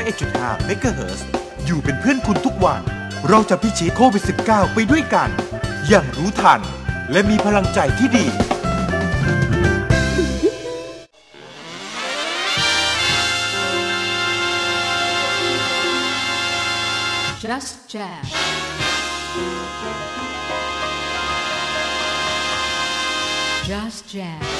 101.5เมกะเฮิรตซ์อยู่เป็นเพื่อนคุณทุกวัน เราจะพิชิตโควิด -19 ไปด้วยกัน อย่างรู้ทัน และมีพลังใจที่ดี Just Jazz. Just Jazz.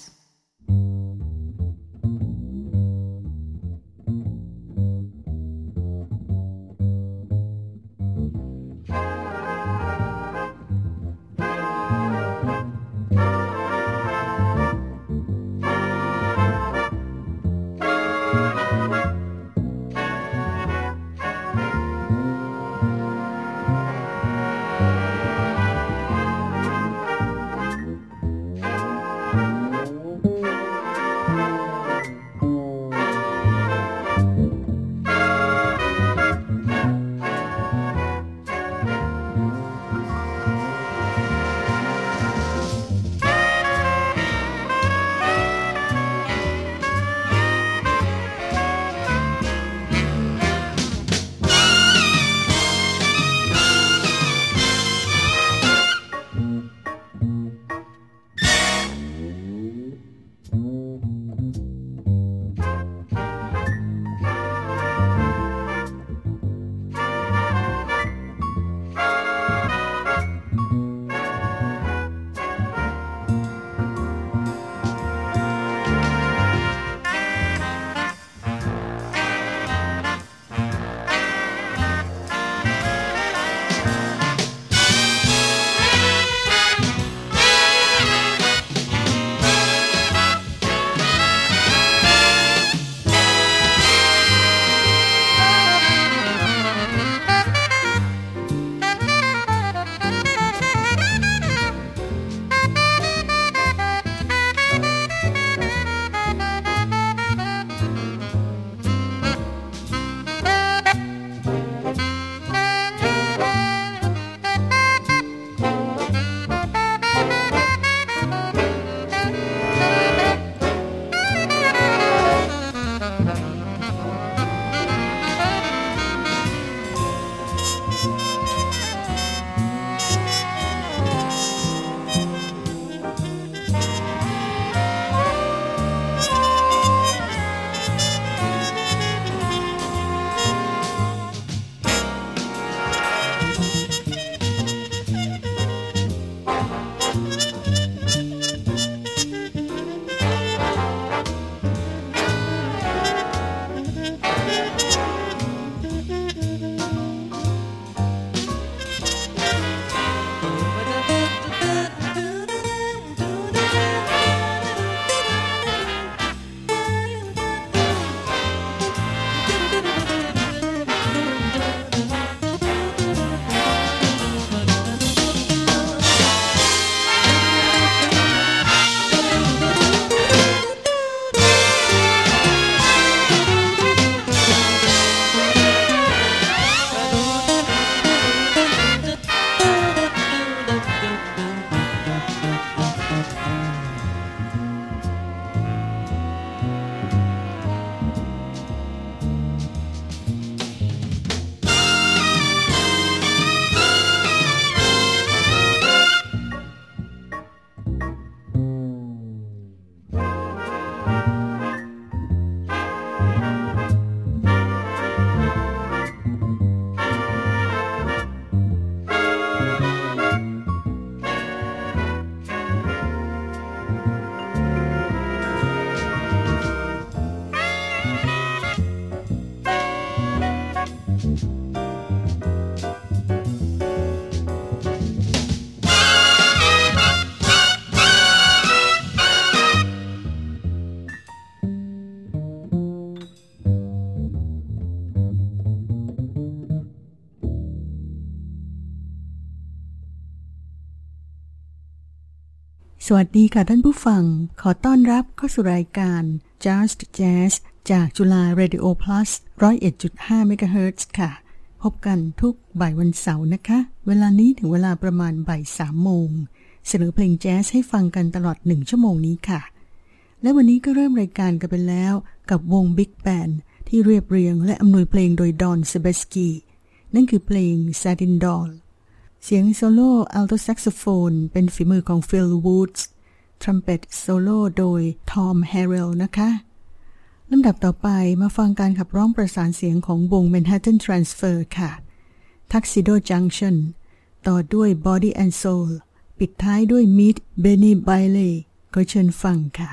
วัสดีค่ะท่านผู้ฟัง ขอต้อนรับเข้าสู่รายการ Just Jazz จากจุฬา Radio Plus 101.5 MHz ค่ะ พบกันทุกบ่ายวันเสาร์นะคะ เวลานี้ถึงเวลาประมาณบ่ายสามโมง เสนอเพลงแจ๊สให้ฟังกันตลอดหนึ่งชั่วโมงนี้ค่ะ และวันนี้ก็เริ่มรายการกันไปแล้วกับวง Big Band ที่เรียบเรียงและอำนวยเพลงโดยดอนเซเบสกีนั่นคือเพลง Satin Doll เสียง solo alto แซกโซโฟน เป็นฝีมือของ Phil Woods ทรัมเป็ตโซโล่โดย Tom Harrell นะคะลำดับต่อไปมาฟังการขับร้องประสานเสียงของวง Manhattan Transfer ค่ะ Tuxedo Junction ต่อด้วย Body and Soul ปิดท้ายด้วย Meet Benny Bailey ก็เชิญฟังค่ะ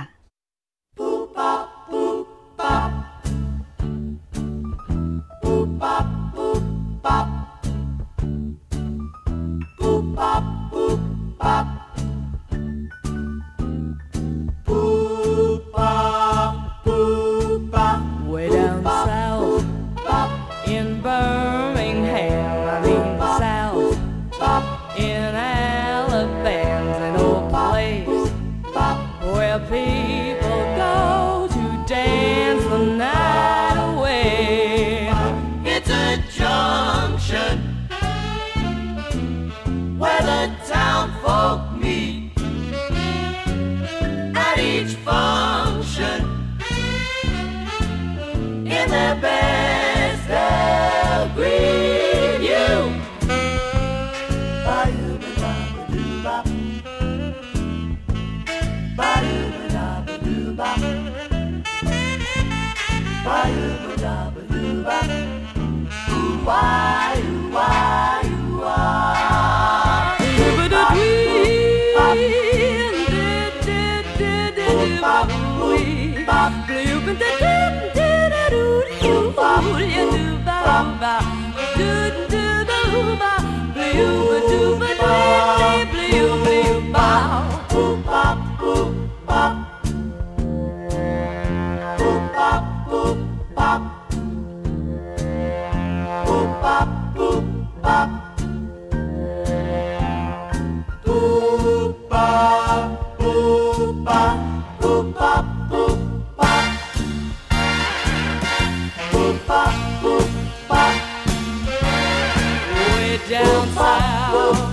down south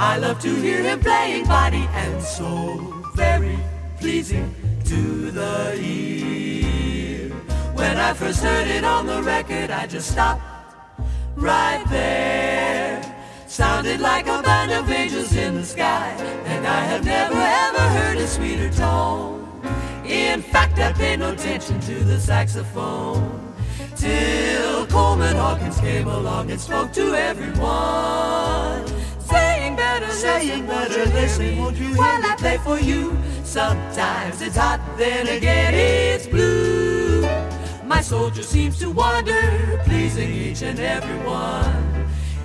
I love to hear him playing body and soul, very pleasing to the ear. When I first heard it on the record, I just stopped right there. Sounded like a band of angels in the sky, and I have never ever heard a sweeter tone. In fact, I paid no attention to the saxophone till Coleman Hawkins came along and spoke to everyone, saying saying better listen, won't you while I play for you? Sometimes it's hot, then again it's blue. My soldier seems to wander, pleasing each and every one.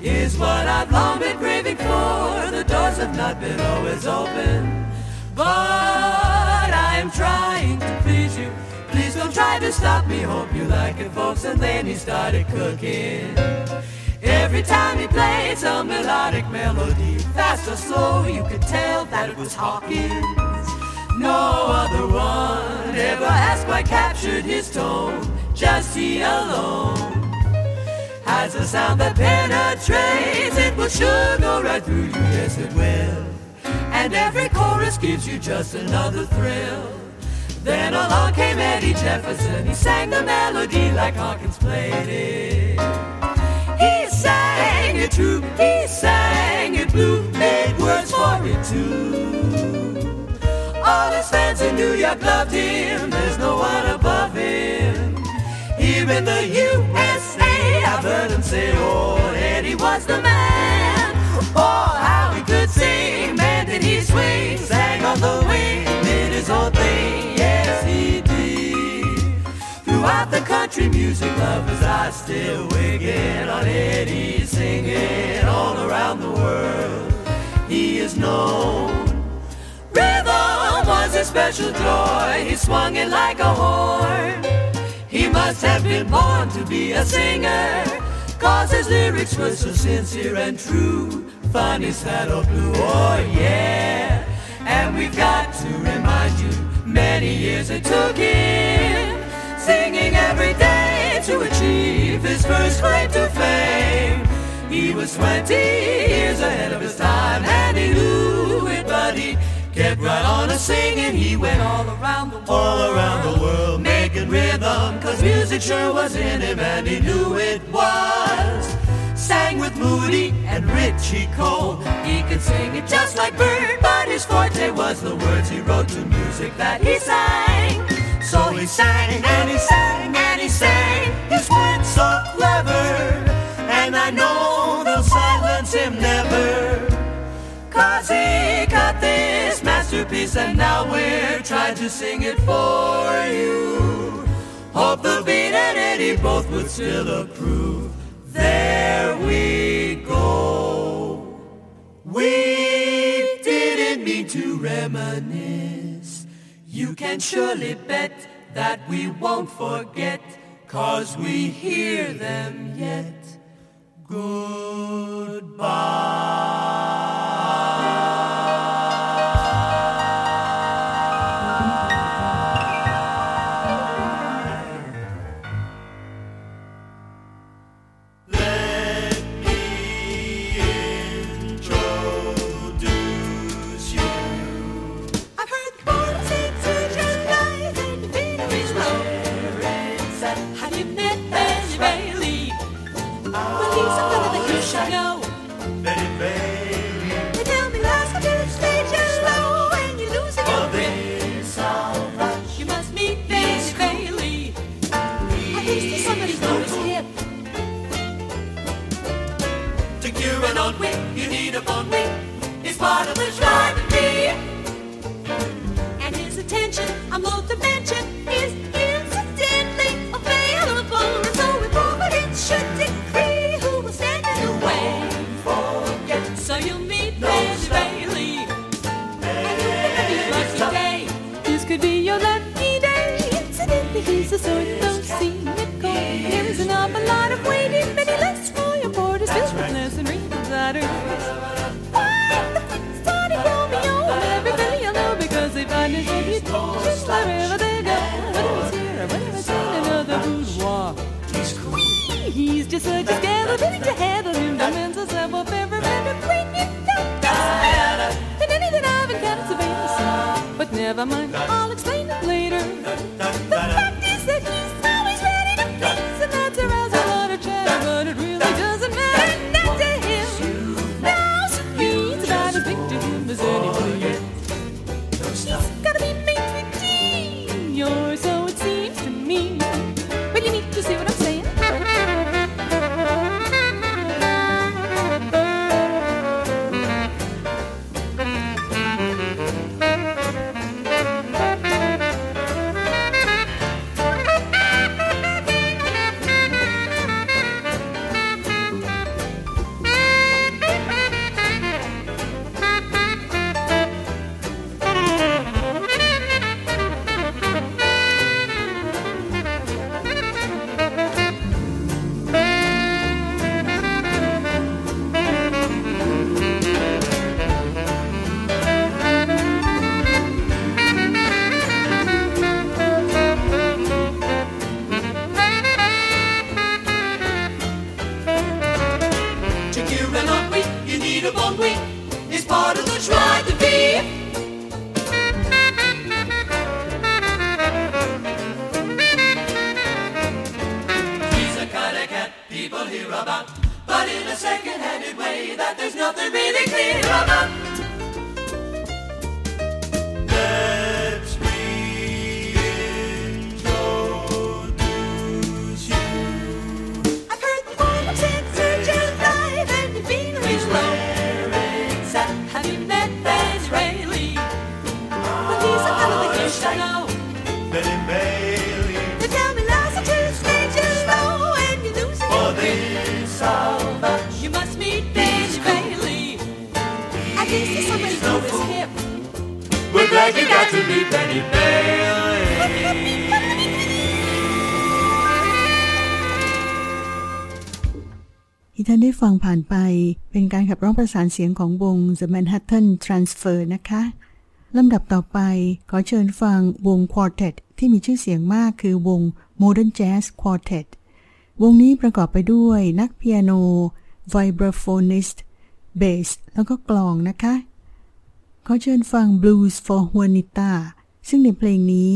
Is what I've long been craving for. The doors have not been always open, but I am trying to please you. Please don't try to stop me. Hope you like it, folks. And then he started cooking. Every time he played some melodic melody, fast or slow, you could tell that it was Hawkins. No other one ever has quite captured his tone, just he alone. Has a sound that penetrates, it will sure go right through you, yes it will. And every chorus gives you just another thrill. Then along came Eddie Jefferson, he sang the melody like Hawkins played it. It true, he sang it blue, made words for it too. All his fans in New York loved him, there's no one above him. Here in the USA, I've heard him say, oh, Eddie was the man. Oh, how he could sing, man, did he swing, sang on the wing, did his own Throughout the country music lovers are still wigging on Eddie, singing all around the world. He is known. Rhythm was his special joy. He swung it like a horn. He must have been born to be a singer. Cause his lyrics were so sincere and true. Funny saddle blue, oh yeah. And we've got to remind you, many years it took him. Every day to achieve his first claim to fame. He was 20 years ahead of his time and he knew it, but he kept right on a singing. He went all around the world, all around the world, making rhythm, cause music sure was in him and he knew it was. Sang with Moody and Richie Cole. He could sing it just like Bird, but his forte was the words he wrote to music that he sang. So he sang and he sang and he sang his words so clever. And I know they'll silence him never. Cause he got this masterpiece and now we're trying to sing it for you. Hope the beat and Eddie both would still approve. There we go. We didn't mean to reminisce. You can surely bet that we won't forget, cause we hear them yet. I've ประสานเสียงของวง The Manhattan Transfer นะคะลำดับต่อไปขอเชิญฟังวงควอเทตที่มีชื่อเสียงมากคือวง Modern Jazz Quartet วงนี้ประกอบไปด้วยนักเปียโน vibraphonist เบส แล้วก็กลองนะคะ ขอเชิญฟัง Blues for Juanita ซึ่งในเพลงนี้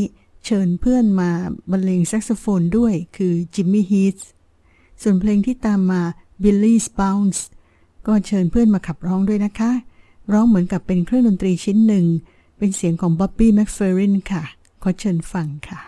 เชิญเพื่อนมาบรรเลงแซกโซโฟนด้วยคือจิมมี่ฮีทส่วนเพลงที่ตามมา Billy's Bounce ก็เชิญเพื่อนมาขับร้องด้วยนะคะ ร้องเหมือนกับเป็นเครื่องดนตรีชิ้นหนึ่ง เป็นเสียงของบ๊อบบี้แม็กเฟอรินค่ะ ขอเชิญฟังค่ะ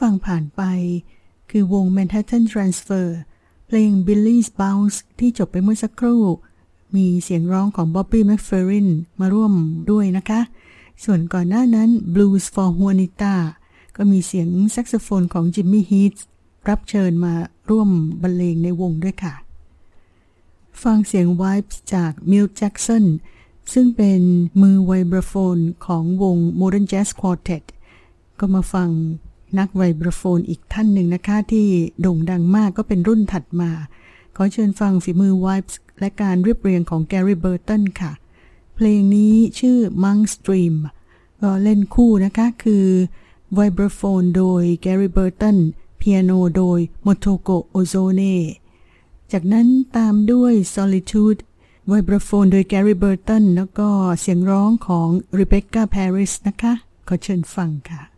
ฟังผ่านไป คือวง Manhattan Transfer เพลง Billy's Bounce ที่จบไปเมื่อสักครู่ มีเสียงร้องของ Bobby McFerrin มาร่วมด้วยนะคะ ส่วนก่อนหน้านั้น Blues for Juanita ก็มีเสียงแซกโซโฟนของ Jimmy Heath รับเชิญมาร่วมบรรเลงในวงด้วยค่ะ ฟังเสียง Vibes จาก Milt Jackson ซึ่งเป็นมือไวบรโฟนของวง Modern Jazz Quartet ก็มาฟัง นักไวบรโฟนอีกท่านหนึ่งนะคะที่โด่งดังมากก็เป็นรุ่นถัดมา ขอเชิญฟังฝีมือ Vibes และการเรียบเรียงของ Gary Burton ค่ะ เพลงนี้ชื่อ Monk Stream ก็เล่นคู่นะคะคือไวบรโฟนโดย Gary Burton เปียโนโดย Motoko Ozone จากนั้นตามด้วย Solitude ไวบรโฟนโดย Gary Burton แล้วก็เสียงร้องของ Rebecca Paris นะคะ ขอเชิญฟังค่ะ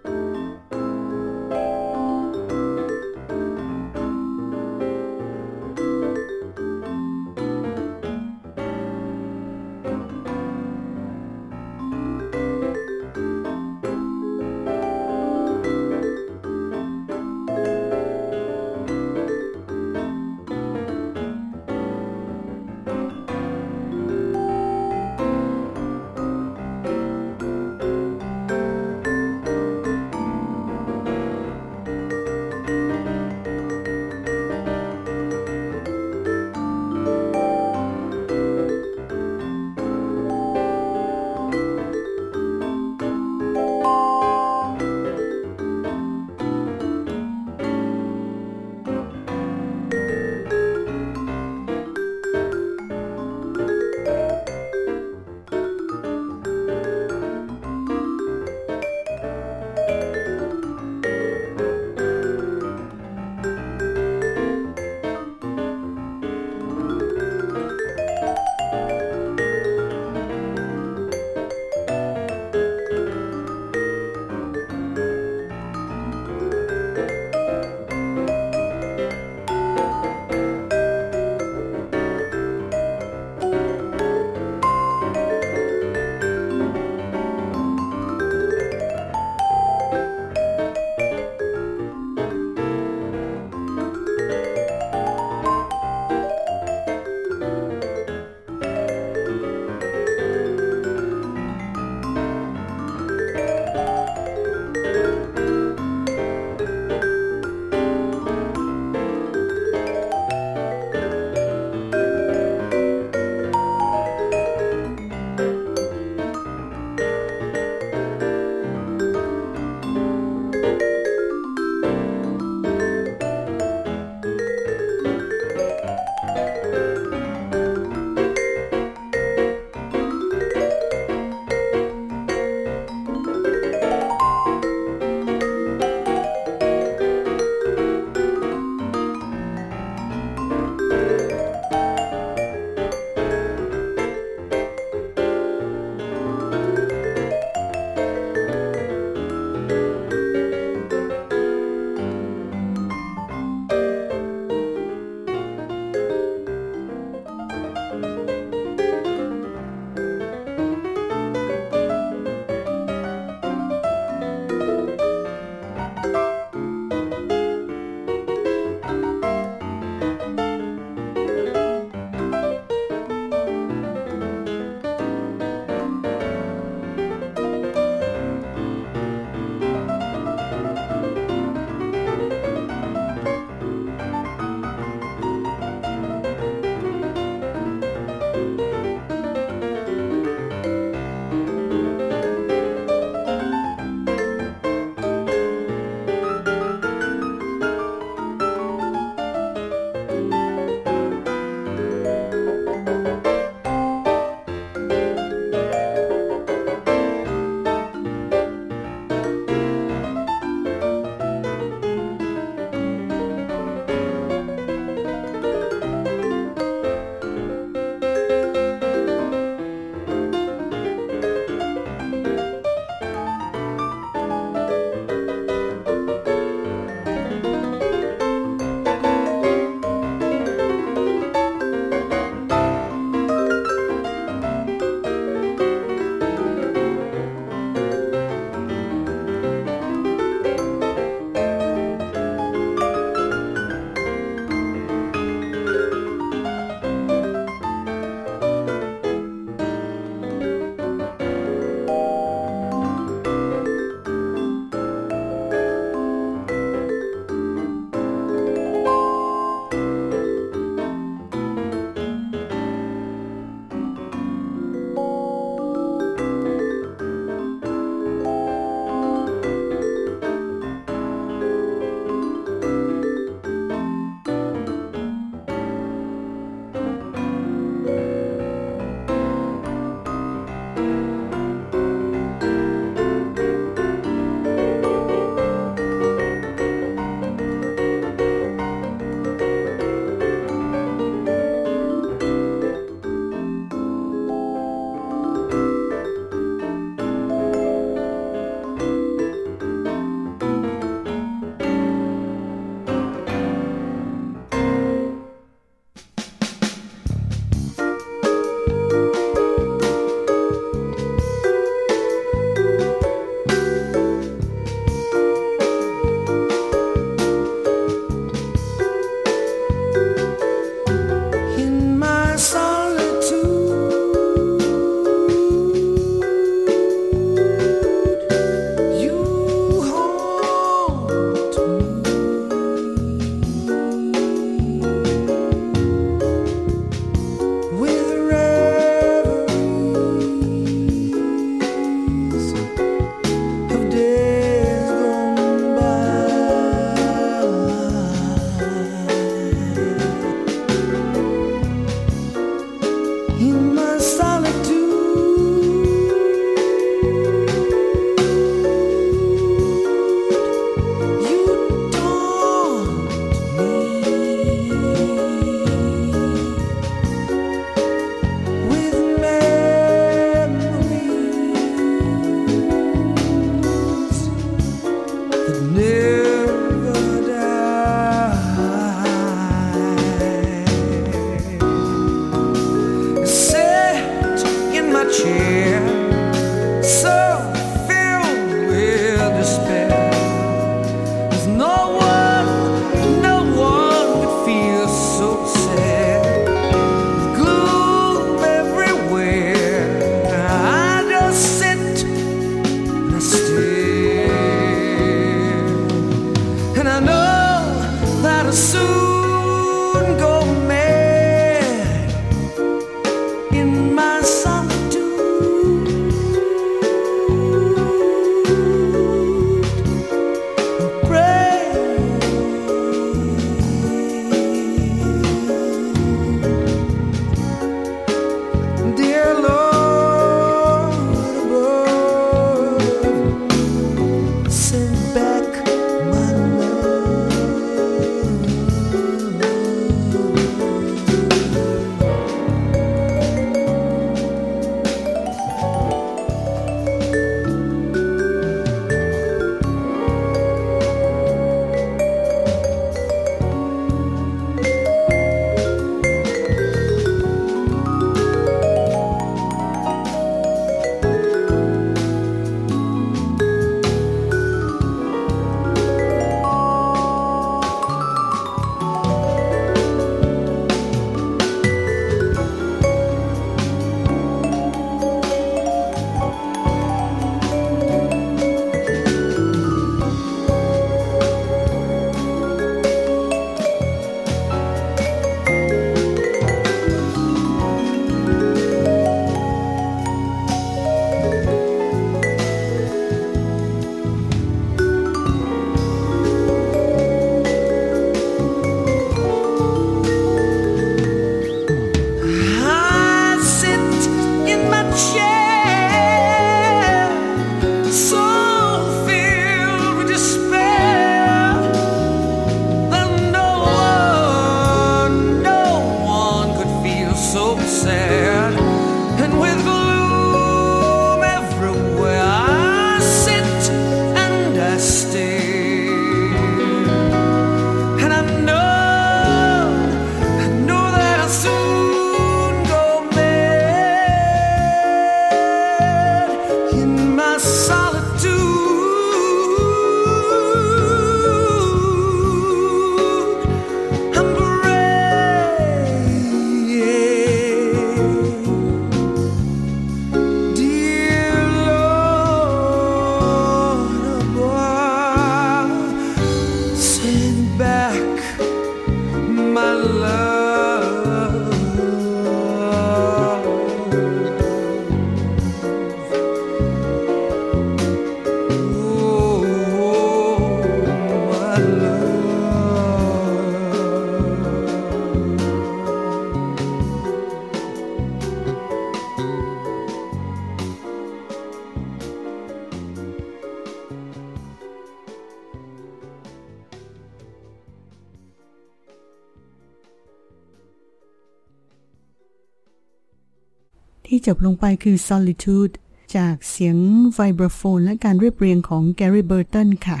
จบลงไปคือ Solitude จากเสียงไวบรโฟนและการเรียบเรียงของ Gary Burton ค่ะ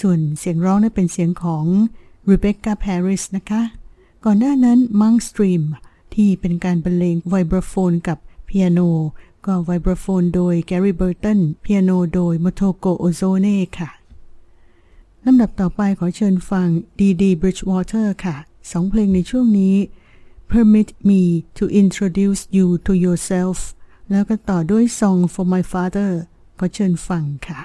ส่วนเสียงร้องนั้นเป็นเสียงของ Rebecca Paris นะคะ ก่อนหน้านั้น Monk Stream ที่เป็นการบรรเลงไวบรโฟนกับเปียโน ก็ไวบรโฟนโดย Gary Burton เปียโนโดย Motoko Ozone ค่ะ ลำดับต่อไปขอเชิญฟัง D.D. Bridgewater ค่ะสองเพลงในช่วงนี้ Permit me to introduce you to yourself แล้วก็ต่อด้วย Song for my father ขอเชิญฟังค่ะ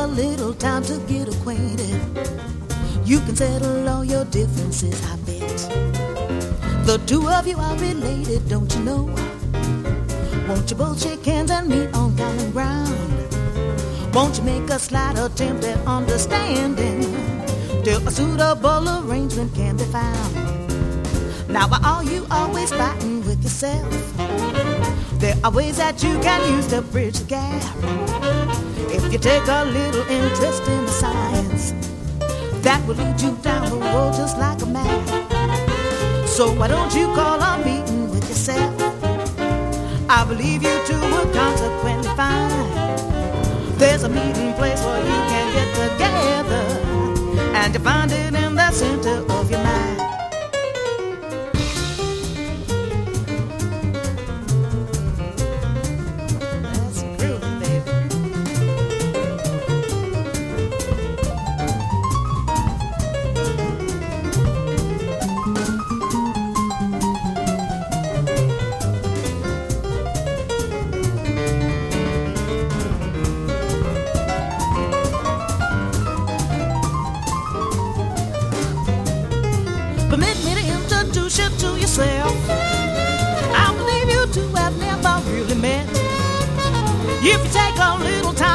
a little time to get acquainted. You can settle all your differences, I bet. The two of you are related, don't you know? Won't you both shake hands and meet on common ground? Won't you make a slight attempt at understanding till a suitable arrangement can be found? Now, why are you always fighting with yourself? There are ways that you can use to bridge the gap. If you take a little interest in the science, that will lead you down the road just like a map. So why don't you call a meeting with yourself? I believe you two would consequently find there's a meeting place where you can get together and you find it in the center of your mind. If you take a little time.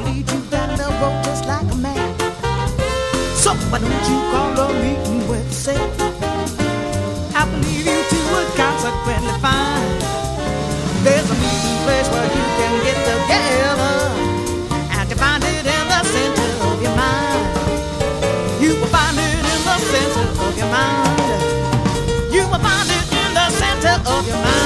will lead you down the road just like a man. So why don't you call a meeting with Satan? I believe you two would consequently find there's a meeting place where you can get together and you find it in the center of your mind. You will find it in the center of your mind. You will find it in the center of your mind.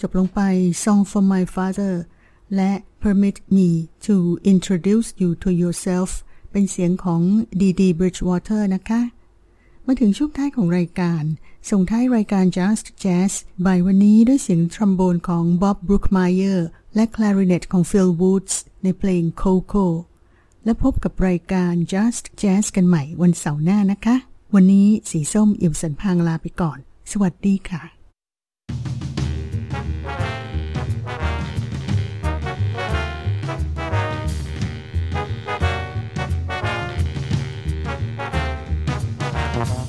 จบลงไป Song for My Father และ Permit Me to Introduce You to Yourself เป็นเสียงของดีดี Bridgewater นะคะ มาถึงช่วงท้ายของรายการ ส่งท้ายรายการ Just Jazz บ่ายวันนี้ด้วยเสียงทรัมโบนของ Bob Brookmeyer และ Clarinet ของ Phil Woods ในเพลง Coco และพบกับรายการ Just Jazz กันใหม่วันเสาร์หน้านะคะ วันนี้สีส้มเอี่ยมสันพางลาไปก่อน สวัสดีค่ะ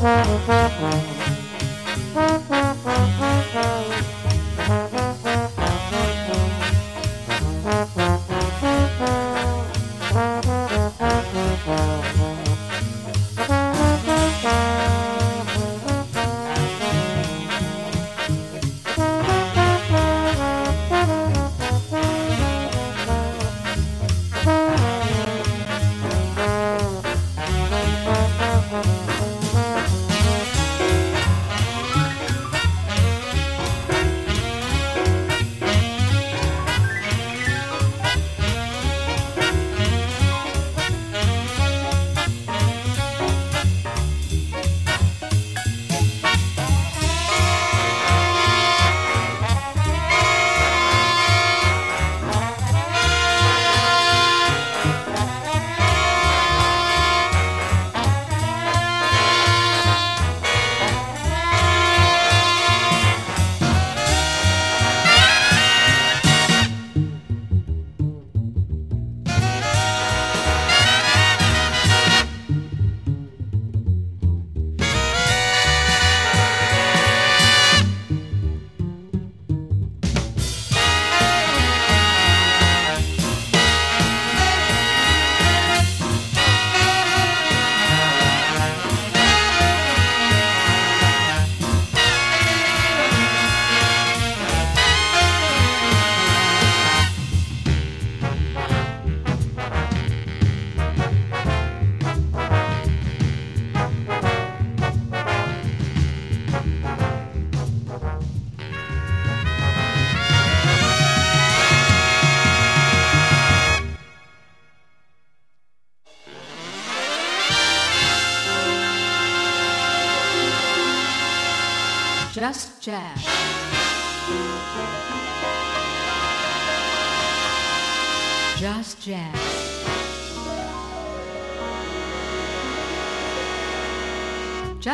Just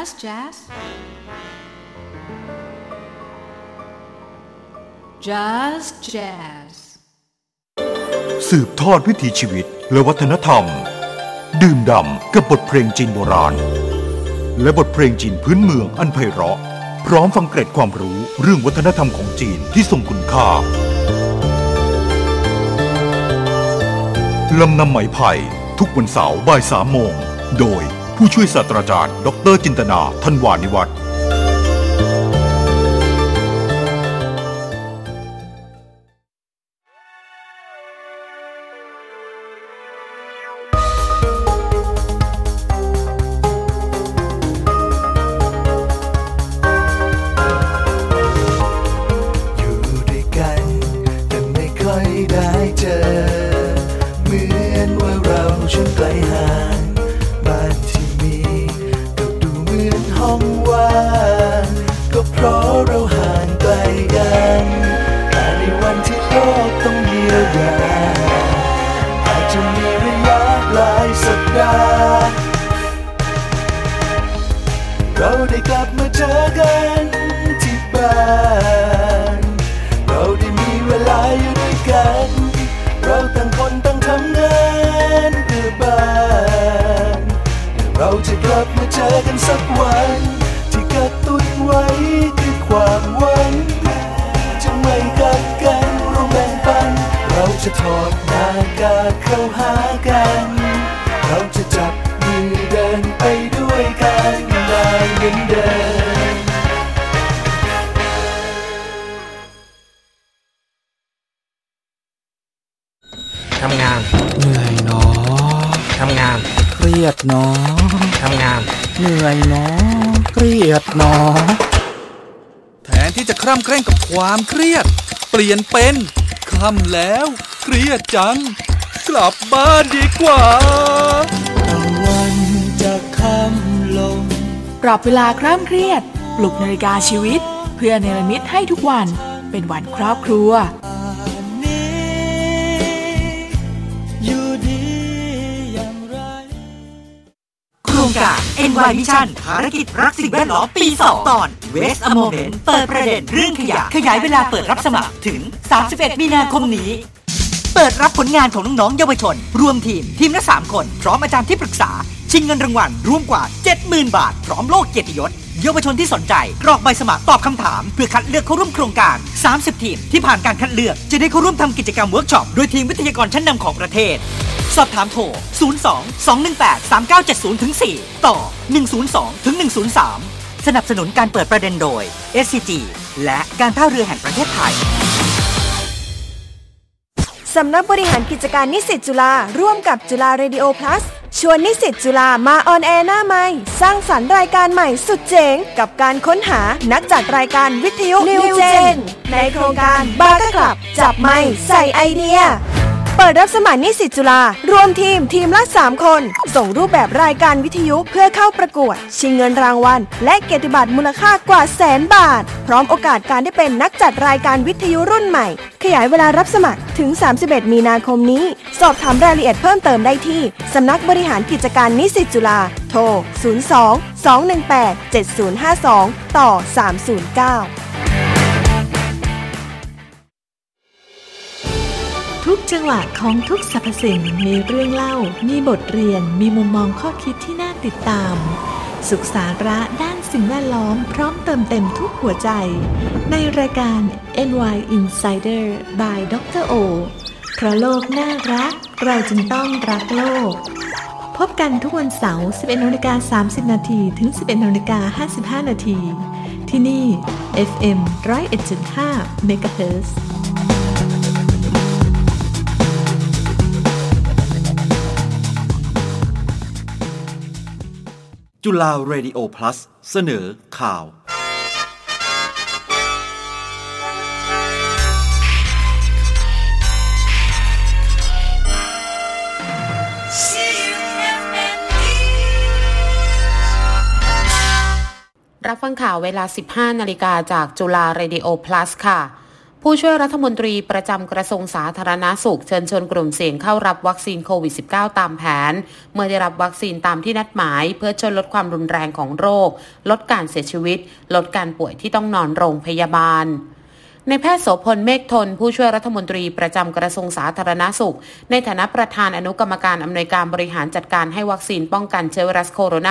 Just Jazz. Just Jazz. สืบทอดวิถีชีวิตและวัฒนธรรม ดื่มด่ำกับบทเพลงจีนโบราณ และบทเพลงจีนพื้นเมืองอันไพเราะ พร้อมฟังเกร็ดความรู้เรื่องวัฒนธรรมของจีนที่ทรงคุณค่าลำนำไหมไผ่ทุกวันเสาร์บ่ายสามโมง โดย ผู้ช่วยศาสตราจารย์ ดรจินตนาทันวานิวัฒน์ยู่ด้วยกันแต่ไม่ค่อยได้เจอ เหมือนว่าเราช่างไกลห่าง ดา เราได้กลับมาเจอกันที่บ้าน เราได้มีเวลาอยู่ด้วยกัน เราต่างคนต่างทำงานเพื่อบ้านแต่เราจะกลับมาเจอกันสักวัน ที่กระตุ้นไว้คือความหวังจะไม่กัดกันร่วมแบ่งปัน เราจะถอดหน้ากากเข้าหากัน เราจะจับมือเดินไปด้วยกันได้เหมือนเดิมทำงาน เหนื่อยเนาะทำงาน เครียดเนาะทำงาน เหนื่อยเนาะเครียดเนาะแทนที่จะคร่ำเคร่งกับความเครียด เปลี่ยนเป็นค่ำแล้ว เครียดจังก ลับบ้านดีกว่าตะวันจะค่ำลงปรับเวลาคร่ำเครียด ปลุกนาฬิกาชีวิต เพื่อเนรมิตให้ทุกวันเป็นวันครอบครัวอยู่ดีอย่างไรโครงการ NY Mission ภารกิจรักสิ่งแวดล้อมปี 2 ตอน Waste a Moment เปิดประเด็นเรื่องขยะ ขยายเวลาเปิดรับสมัครถึง 31 มีนาคมนี้ เปิดรับผลงานของน้องๆเยาวชน รวมทีมทีมละ 3 คน พร้อมอาจารย์ที่ปรึกษา ชิงเงินรางวัลรวมกว่า 70,000 บาท พร้อมโล่เกียรติยศเยาวชนที่สนใจกรอกใบสมัครตอบคำถาม เพื่อคัดเลือกเข้าร่วมโครงการ 30 ทีมที่ผ่านการคัดเลือกจะได้เข้าร่วมทำกิจกรรมเวิร์กช็อปโดยทีมวิทยากรชั้นนำของประเทศ สอบถามโทร 02 218 3970ถึง4ต่อ 102ถึง103 สนับสนุนการเปิดประเด็นโดย SCG และการท่าเรือแห่งประเทศไทย สำนักบริหารกิจการนิสิตจุฬาร่วมกับจุฬา Radio Plus ชวนนิสิตจุฬามา on air หน้าใหม่ สร้างสรรค์รายการใหม่สุดเจ๋ง กับการค้นหานักจัดรายการวิทยุ new gen ในโครงการบาร์กลับ จับไมค์ใส่ไอเดีย เปิดรับสมัครนิสิตจุฬารวมทีมทีมละ 3 คน ส่งรูปแบบรายการวิทยุเพื่อเข้าประกวด ชิงเงินรางวัล และเกียรติบัตรมูลค่ากว่าแสนบาท พร้อมโอกาสการได้เป็นนักจัดรายการวิทยุรุ่นใหม่ ขยายเวลารับสมัครถึง 31 มีนาคมนี้ สอบถามรายละเอียดเพิ่มเติมได้ที่ สำนักบริหารกิจการนิสิตจุฬาโทร 02 218 7052 ต่อ 309 ทุกจังหวะของทุกสรรพสิ่งมีเรื่องเล่า มีบทเรียน มีมุมมองข้อคิดที่น่าติดตาม สุขสาระด้านสิ่งแวดล้อมพร้อมเติมเต็มทุกหัวใจ ในรายการ NY Insider by ดรโอเพราะโลกน่ารัก เราจึงต้องรักโลก พบกันทุกวันเสาร์ 11นาฬิกา30 นาทีถึง 11นาฬิกา55 นาที ที่นี่ FM 101.5 MHz จุฬา Radio Plus เสนอข่าว รับฟังข่าวเวลา 15 นาฬิกาจากจุฬาเรดิโอ plus ค่ะ ผู้ช่วยรัฐมนตรีประจำกระทรวงสาธารณาสุข เชิญชวนกลุ่มเสี่ยงเข้ารับวัคซีนโควิด -19 ตามแผน เมื่อได้รับวัคซีนตามที่นัดหมาย เพื่อช่วยลดความรุนแรงของโรค ลดการเสียชีวิต ลดการป่วยที่ต้องนอนโรงพยาบาล ในแพทย์โสพลเมฆทน ผู้ช่วยรัฐมนตรีประจำกระทรวงสาธารณาสุข ในฐานะประธานอนุกรรมการอำนวยการบริหารจัดการให้วัคซีนป้องกันเชื้อไวรัสโคโรน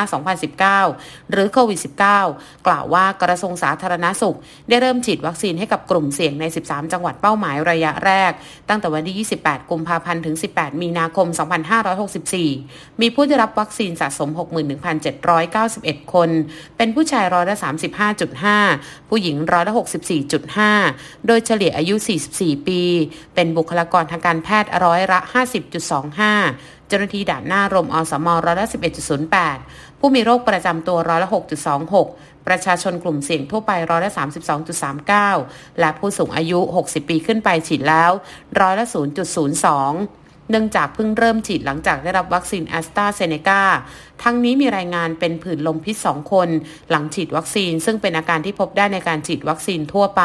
า 2019 หรือโควิด -19 กล่าวว่ากระทรวงสาธารณาสุข ได้เริ่มฉีดวัคซีนให้กับกลุ่มเสี่ยงใน 13 จังหวัดเป้าหมายระยะแรก ตั้งแต่วันที่ 28 กุมภาพันธ์ ถึง 18 มีนาคม 2564 มีผู้ได้รับวัคซีนสะสม 61,791 คน เป็นผู้ชายร้อยละ35.5 ผู้หญิงร้อยละ64.5โดยเฉลี่ยอายุ 44 ปี เป็นบุคลากรทางการแพทย์ร้อยละ 50.25 เจ้าหน้าที่ด่านหน้ารมอสมร้อยละ 11.08 ผู้มีโรคประจำตัวร้อยละ 6.26 ประชาชนกลุ่มเสี่ยงทั่วไปร้อยละ 32.39 และผู้สูงอายุ 60 ปีขึ้นไปฉีดแล้วร้อยละ 0.02เนื่องจากเพิ่งเริ่มฉีดหลังจากได้รับวัคซีนแอสตราเซเนกาทั้งนี้มีรายงานเป็นผื่นลมพิษ 2 คน หลังฉีดวัคซีน ซึ่งเป็นอาการที่พบได้ในการฉีดวัคซีนทั่วไป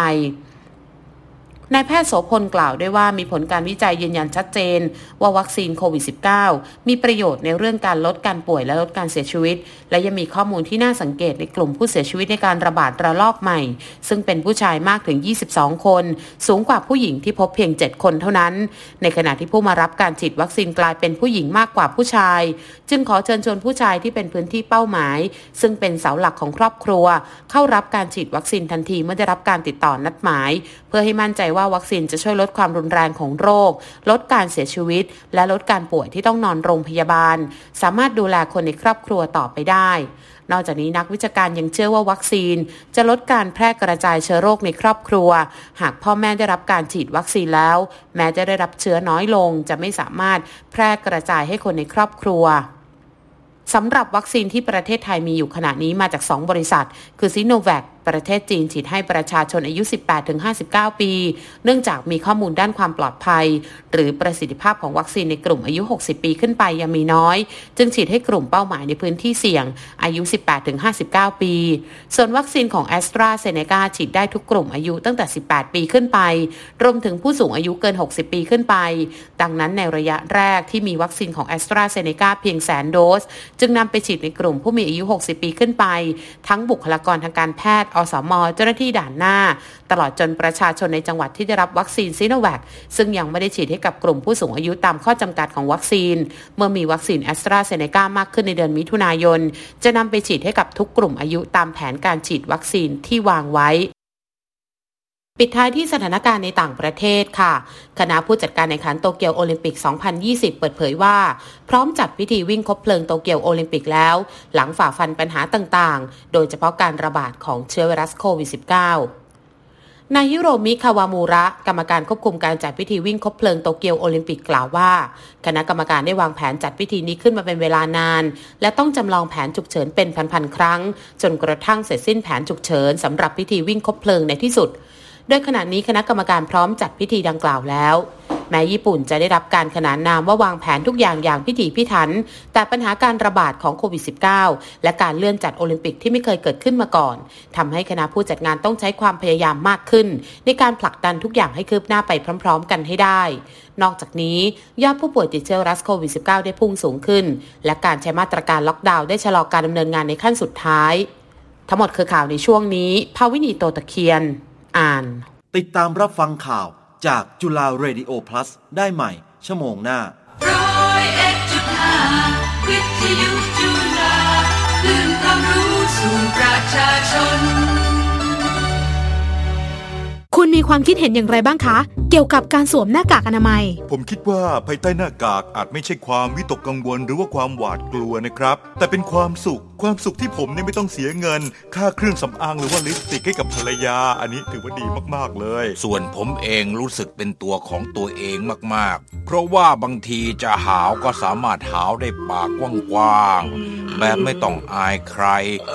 นายแพทย์โสพลกล่าวด้วยว่ามีผลการวิจัยยืนยันชัดเจน ว่าวัคซีนโควิด -19 มีประโยชน์ในเรื่องการลดการป่วยและลดการเสียชีวิต และยังมีข้อมูลที่น่าสังเกตในกลุ่มผู้เสียชีวิตในการระบาดระลอกใหม่ ซึ่งเป็นผู้ชายมากถึง 22 คน สูงกว่าผู้หญิงที่พบเพียง 7 คนเท่านั้น ในขณะที่ผู้มารับการฉีดวัคซีนกลายเป็นผู้หญิงมากกว่าผู้ชาย จึงขอเชิญชวนผู้ชายที่เป็นพื้นที่เป้าหมาย ซึ่งเป็นเสาหลักของครอบครัว เข้ารับการฉีดวัคซีนทันทีเมื่อได้รับการติดต่อนัดหมาย เพื่อให้มั่นใจว่าวัคซีนจะช่วยลดความรุนแรงของโรค ลดการเสียชีวิต และลดการป่วยที่ต้องนอนโรงพยาบาล สามารถดูแลคนในครอบครัวต่อไปได้ นอกจากนี้นักวิชาการยังเชื่อว่าวัคซีน จะลดการแพร่กระจายเชื้อโรคในครอบครัว หากพ่อแม่ได้รับการฉีดวัคซีนแล้ว แม้จะได้รับเชื้อน้อยลง จะไม่สามารถแพร่กระจายให้คนในครอบครัวสำหรับวัคซีนที่ประเทศไทยมีอยู่ขณะนี้มาจาก 2 บริษัท คือซิโนแวคประเทศจีนฉีดให้ประชาชนอายุ 18-59 ปี เนื่องจากมีข้อมูลด้านความปลอดภัย หรือประสิทธิภาพของวัคซีนในกลุ่มอายุ 60 ปีขึ้นไปยังมีน้อย จึงฉีดให้กลุ่มเป้าหมายในพื้นที่เสี่ยง อายุ 18-59 ปี ส่วนวัคซีนของแอสตราเซเนกาฉีดได้ทุกกลุ่มอายุตั้งแต่ 18 ปีขึ้นไป รวมถึงผู้สูงอายุเกิน 60 ปีขึ้นไป ดังนั้นในระยะแรกที่มีวัคซีนของแอสตราเซเนกาเพียงแสนโดส จึงนำไปฉีดในกลุ่มผู้มีอายุ 60 ปีขึ้นไป ทั้งบุคลากรทางการแพทย์อสมเจ้าหน้าที่ด่านหน้า ตลอดจนประชาชนในจังหวัดที่ได้รับวัคซีนซีโนแวคซึ่งยังไม่ได้ฉีดให้กับกลุ่มผู้สูงอายุตามข้อจำกัดของวัคซีน เมื่อมีวัคซีนแอสตราเซเนกามากขึ้นในเดือนมิถุนายน จะนำไปฉีดให้กับทุกกลุ่มอายุตามแผนการฉีดวัคซีนที่วางไว้ ปิดท้ายที่สถานการณ์ในต่างประเทศค่ะ คณะผู้จัดการแข่งขันโตเกียวโอลิมปิก 2020 เปิดเผยว่า พร้อมจัดพิธีวิ่งคบเพลิงโตเกียวโอลิมปิกแล้ว หลังฝ่าฟันปัญหาต่างๆ โดยเฉพาะการระบาดของเชื้อไวรัสโควิด -19 นายฮิโรมิคาวามูระ กรรมการควบคุมการจัดพิธีวิ่งคบเพลิงโตเกียวโอลิมปิกกล่าวว่า คณะกรรมการได้วางแผนจัดพิธีนี้ขึ้นมาเป็นเวลานาน และต้องจำลองแผนฉุกเฉินเป็นพันๆครั้ง จนกระทั่งเสร็จสิ้นแผนฉุกเฉินสำหรับพิธีวิ่งคบเพลิงในที่สุด โดยขณะนี้คณะกรรมการพร้อมจัดพิธีดังกล่าวแล้ว แม้ญี่ปุ่นจะได้รับการขนานนามว่าวางแผนทุกอย่างอย่างพิถีพิถัน แต่ปัญหาการระบาดของโควิด -19 และการเลื่อนจัดโอลิมปิกที่ไม่เคยเกิดขึ้นมาก่อนทำให้คณะผู้จัดงานต้องใช้ความพยายามมากขึ้น ในการผลักดันทุกอย่างให้คืบหน้าไปพร้อม ๆ กันให้ได้ นอกจากนี้ยอดผู้ป่วยติดเชื้อไวรัสโควิด -19 ได้พุ่งสูงขึ้น และการใช้มาตรการล็อกดาวน์ได้ชะลอการดำเนินงานในขั้นสุดท้าย ทั้งหมดคือข่าวในช่วงนี้ ภาวินีโตตะเคียน อ่าน ติดตามรับฟังข่าวจากจุฬาเรดิโอ plus ได้ใหม่ ชั่วโมงหน้าร้อยเอ็ดจุดห้าวิทยุจุฬาคลื่นความรู้สู่ประชาชน คุณมีความคิดเห็นอย่างไรบ้างคะ เกี่ยวกับการสวมหน้ากากอนามัย ผมคิดว่าภายใต้หน้ากากอาจไม่ใช่ความวิตกกังวลหรือว่าความหวาดกลัวนะครับ แต่เป็นความสุข ความสุขที่ผมเนี่ยไม่ต้องเสียเงิน ค่าเครื่องสำอางหรือว่าลิปสติกให้กับภรรยา อันนี้ถือว่าดีมากๆเลย ส่วนผมเองรู้สึกเป็นตัวของตัวเองมากๆ เพราะว่าบางทีจะหาวก็สามารถหาวได้ปากกว้างๆแบบไม่ต้องอายใคร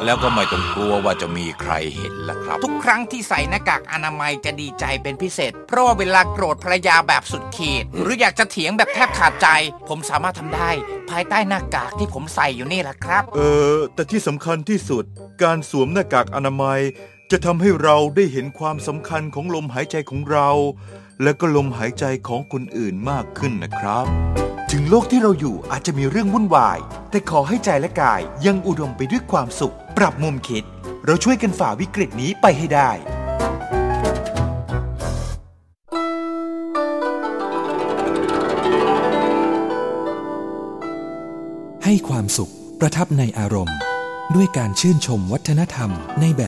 แล้วก็ไม่ต้องกลัวว่าจะมีใครเห็นละครับ ทุกครั้งที่ใส่หน้ากากอนามัยจะดีใจเป็นพิเศษ เพราะว่าเวลาโกรธภรรยาแบบสุดขีด หรืออยากจะเถียงแบบแทบขาดใจ ผมสามารถทำได้ ภายใต้หน้ากากที่ผมใส่อยู่นี่แหละครับ เออแต่ที่สำคัญที่สุด การสวมหน้ากากอนามัย จะทำให้เราได้เห็นความสำคัญของลมหายใจของเรา และก็ลมหายใจของคนอื่นมากขึ้นนะครับ ถึงโลกที่เราอยู่อาจจะมีเรื่องวุ่นวาย แต่ขอให้ใจและกายยังอุดมไปด้วยความสุข ปรับมุมคิด เราช่วยกันฝ่าวิกฤตนี้ไปให้ได้ให้ความสุข ประทับในอารมณ์ ด้วยการชื่นชมวัฒนธรรมในแบบ